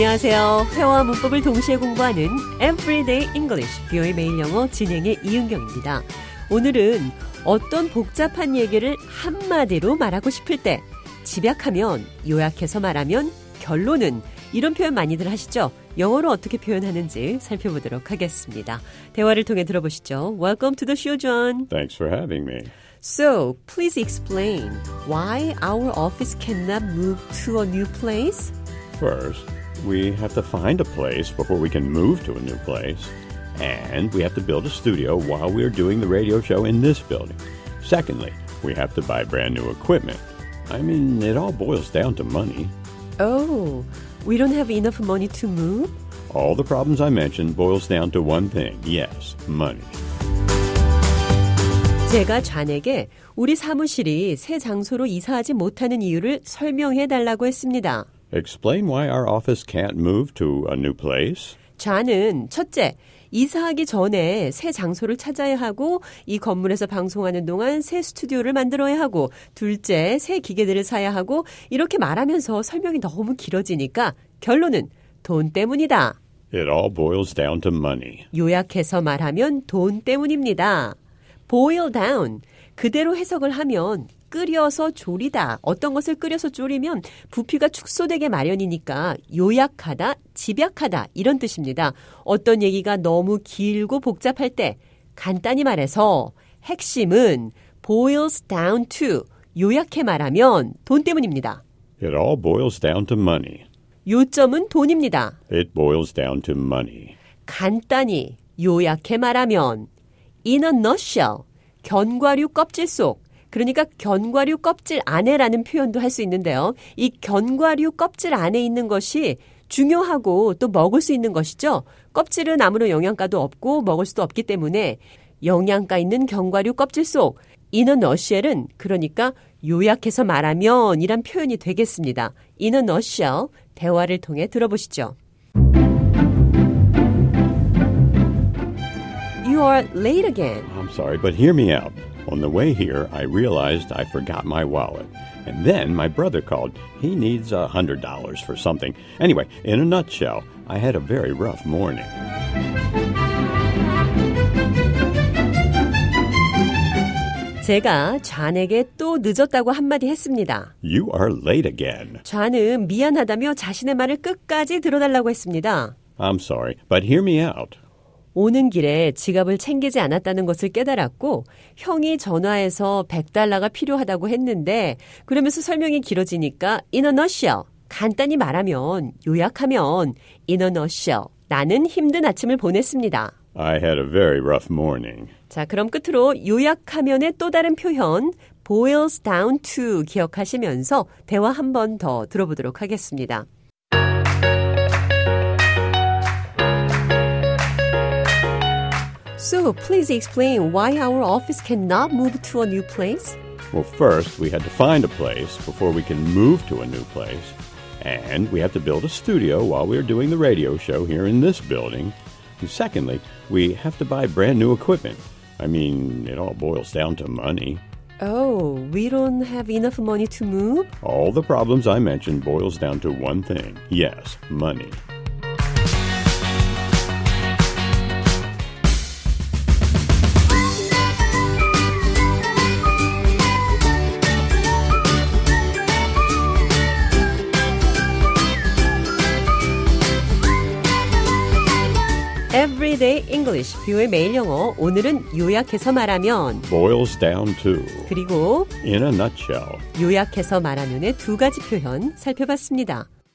안녕하세요. 회화와 문법을 동시에 공부하는 Everyday English, 뷰의 매일 영어 진행의 이은경입니다. 오늘은 어떤 복잡한 얘기를 한마디로 말하고 싶을 때 집약하면, 요약해서 말하면, 결론은 이런 표현 많이들 하시죠? 영어로 어떻게 표현하는지 살펴보도록 하겠습니다. 대화를 통해 들어보시죠. Welcome to the show, John. Thanks for having me. So, please explain why our office cannot move to a new place? First, we have to find a place before we can move to a new place. And we have to build a studio while we're doing the radio show in this building. Secondly, we have to buy brand new equipment. I mean, it all boils down to money. Oh, we don't have enough money to move? All the problems I mentioned boils down to one thing. Yes, money. 제가 좌에게 우리 사무실이 새 장소로 이사하지 못하는 이유를 설명해 달라고 했습니다. Explain why our office can't move to a new place. 좌는 첫째, 이사하기 전에 새 장소를 찾아야 하고 이 건물에서 방송하는 동안 새 스튜디오를 만들어야 하고 둘째, 새 기계들을 사야 하고 이렇게 말하면서 설명이 너무 길어지니까 결론은 돈 때문이다. It all boils down to money. 요약해서 말하면 돈 때문입니다. boil down. 그대로 해석을 하면 끓여서 졸이다. 어떤 것을 끓여서 졸이면 부피가 축소되게 마련이니까 요약하다, 집약하다 이런 뜻입니다. 어떤 얘기가 너무 길고 복잡할 때 간단히 말해서 핵심은 boils down to 요약해 말하면 돈 때문입니다. It all boils down to money. 요점은 돈입니다. It boils down to money. 간단히 요약해 말하면 in a nutshell 견과류 껍질 속 그러니까 견과류 껍질 안에라는 표현도 할 수 있는데요. 이 견과류 껍질 안에 있는 것이 중요하고 또 먹을 수 있는 것이죠. 껍질은 아무런 영양가도 없고 먹을 수도 없기 때문에 영양가 있는 견과류 껍질 속 nutshell은 그러니까 요약해서 말하면 이란 표현이 되겠습니다. nutshell 대화를 통해 들어보시죠. You are late again. I'm sorry, but hear me out. On the way here, I realized I forgot my wallet. And then my brother called. He needs a $100 for something. Anyway, in a nutshell, I had a very rough morning. 제가 좌에게 또 늦었다고 한마디 했습니다. You are late again. 좌는 미안하다며 자신의 말을 끝까지 들어달라고 했습니다. I'm sorry, but hear me out. 오는 길에 지갑을 챙기지 않았다는 것을 깨달았고 형이 전화해서 100달러가 필요하다고 했는데 그러면서 설명이 길어지니까 in a nutshell 간단히 말하면 요약하면 in a nutshell 나는 힘든 아침을 보냈습니다. I had a very rough morning. 자, 그럼 끝으로 요약하면의 또 다른 표현 boils down to 기억하시면서 대화 한 번 더 들어보도록 하겠습니다. So, please explain why our office cannot move to a new place? Well, first, we had to find a place before we can move to a new place. And we have to build a studio while we're doing the radio show here in this building. And secondly, we have to buy brand new equipment. I mean, it all boils down to money. Oh, we don't have enough money to move? All the problems I mentioned boils down to one thing. Yes, money. Everyday English, 뷰의 매일 영어. 오늘은 요약해서 말하면 Boils down to, 그리고 in a nutshell. 요약해서 말하면의 두 가지 표현 살펴봤습니다.